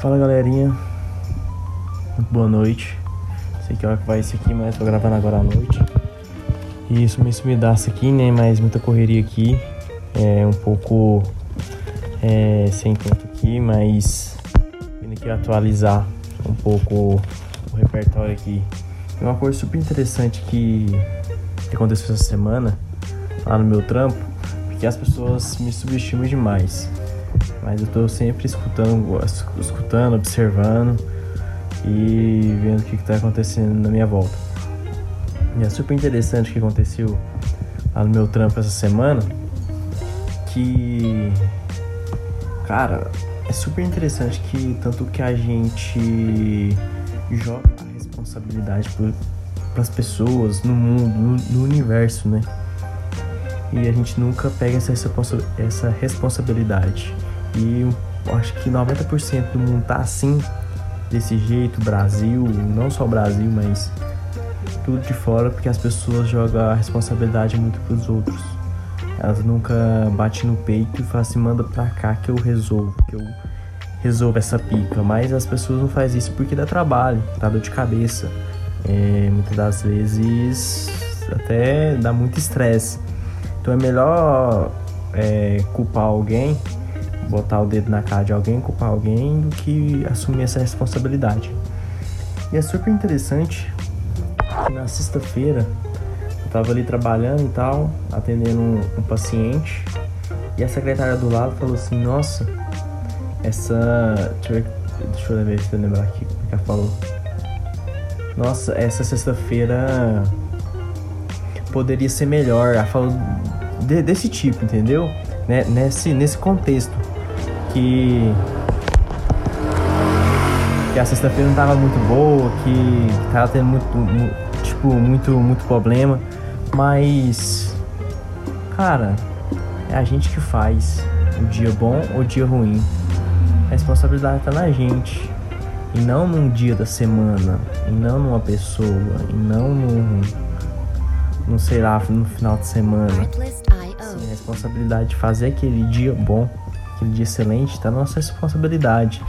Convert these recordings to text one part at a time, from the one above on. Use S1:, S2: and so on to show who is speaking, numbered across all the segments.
S1: Fala galerinha, boa noite. Sei que hora que vai isso aqui, mas tô gravando agora à noite. E isso me sumidaço aqui, né? Mas muita correria aqui. É um pouco é, sem tempo aqui, mas vindo aqui atualizar um pouco o repertório aqui. E uma coisa super interessante que, que aconteceu essa semana lá no meu trampo, porque as pessoas me subestimam demais. Mas eu tô sempre escutando, escutando, observando e vendo o que, está acontecendo na minha volta. E é super interessante o que aconteceu lá no meu trampo essa semana. Que. Cara, é super interessante que tanto que a gente joga a responsabilidade para as pessoas no mundo, no, no, universo, né? E a gente nunca pega essa, essa responsabilidade. E eu acho que 90% do mundo tá assim, desse jeito, Brasil, não só Brasil, mas tudo de fora, porque as pessoas jogam a responsabilidade muito pros outros. Elas nunca batem no peito e falam assim, manda pra cá que eu resolvo, que eu resolvo essa pica. Mas as pessoas não fazem isso porque dá trabalho, dá dor de cabeça. É, muitas das vezes até dá muito estresse. Então é melhor é, culpar alguém botar o dedo na cara de alguém, culpar alguém, do que assumir essa responsabilidade. E é super interessante que na sexta-feira eu tava ali trabalhando e tal, atendendo um, um, paciente, e a secretária do lado falou assim, nossa, essa. Deixa eu ver, se eu lembrar aqui o que ela falou. Nossa, essa sexta-feira poderia ser melhor. Ela falou de, desse tipo, entendeu? Né? Nesse, nesse contexto que que a sexta-feira não tava muito boa, que, que tava tendo muito, muito, tipo, muito, muito problema, mas cara, é a gente que faz o dia bom ou o dia ruim. A responsabilidade tá na gente. E não num dia da semana, e não numa pessoa, e não num, não sei lá, no final de semana. Sim, a responsabilidade de fazer aquele dia bom aquele dia excelente, está na nossa responsabilidade.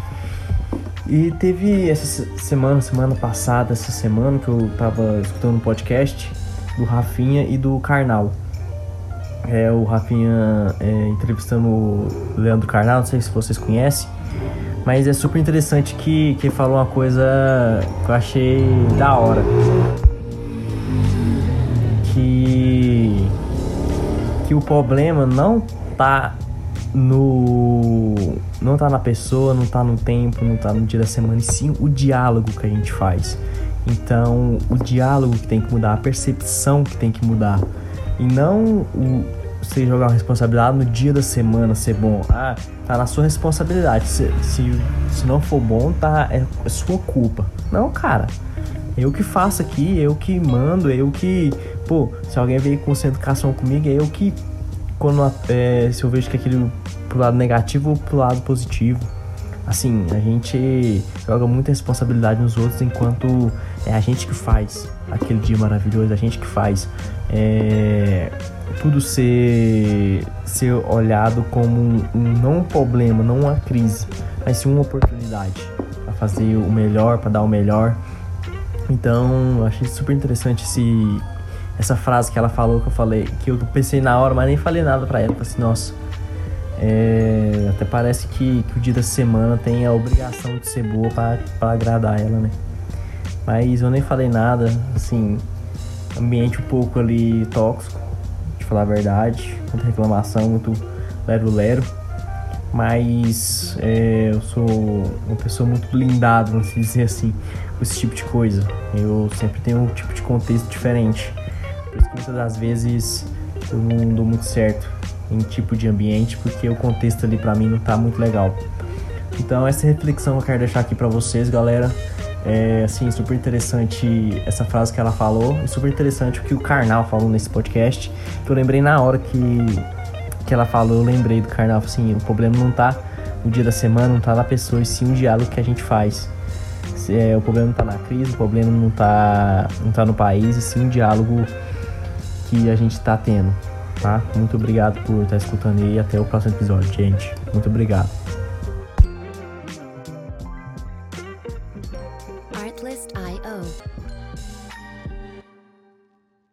S1: E teve essa semana, semana passada, essa semana que eu tava escutando um podcast do Rafinha e do Karnal. É o Rafinha é, entrevistando o Leandro Carnal, não sei se vocês conhecem, mas é super interessante que, que falou uma coisa que eu achei da hora. Que o problema não tá no não tá na pessoa, não tá no tempo, não tá no dia da semana, e sim o diálogo que a gente faz. Então, o diálogo que tem que mudar, a percepção que tem que mudar. E não o, você jogar uma responsabilidade no dia da semana ser bom. Ah, tá na sua responsabilidade. Se, se, se não for bom, tá é, é sua culpa. Não, cara. Eu que faço aqui, eu que mando, eu que. Pô, se alguém veio com educação comigo, é eu que quando é, se eu vejo que aquele pro lado negativo ou pro lado positivo. Assim, a gente joga muita responsabilidade nos outros enquanto é a gente que faz aquele dia maravilhoso, a gente que faz é, tudo ser, ser olhado como um, um, não um problema, não uma crise, mas sim uma oportunidade para fazer o melhor, para dar o melhor. Então, achei super interessante esse, essa frase que ela falou, que eu falei, que eu pensei na hora, mas nem falei nada para ela. Falei assim, nossa, é, até parece que, que, o dia da semana tem a obrigação de ser boa para agradar ela, né? Mas eu nem falei nada, assim, ambiente um pouco ali tóxico, de falar a verdade, muita reclamação, muito lero-lero. Mas é, eu sou uma pessoa muito blindada, vamos dizer assim, com esse tipo de coisa. Eu sempre tenho um tipo de contexto diferente. Por isso que muitas das vezes eu não dou muito certo em tipo de ambiente, porque o contexto ali para mim não tá muito legal. Então essa reflexão eu quero deixar aqui para vocês, galera. É assim, super interessante essa frase que ela falou, e super interessante o que o Karnal falou nesse podcast. Que eu lembrei na hora que, que ela falou, eu lembrei do Karnal, assim, o problema não tá no dia da semana, não tá na pessoa, e sim o diálogo que a gente faz. É, o problema não tá na crise, o problema não tá, não tá no país, e sim o diálogo que a gente tá tendo, tá? Muito obrigado por estar escutando e até o próximo episódio, gente. Muito obrigado.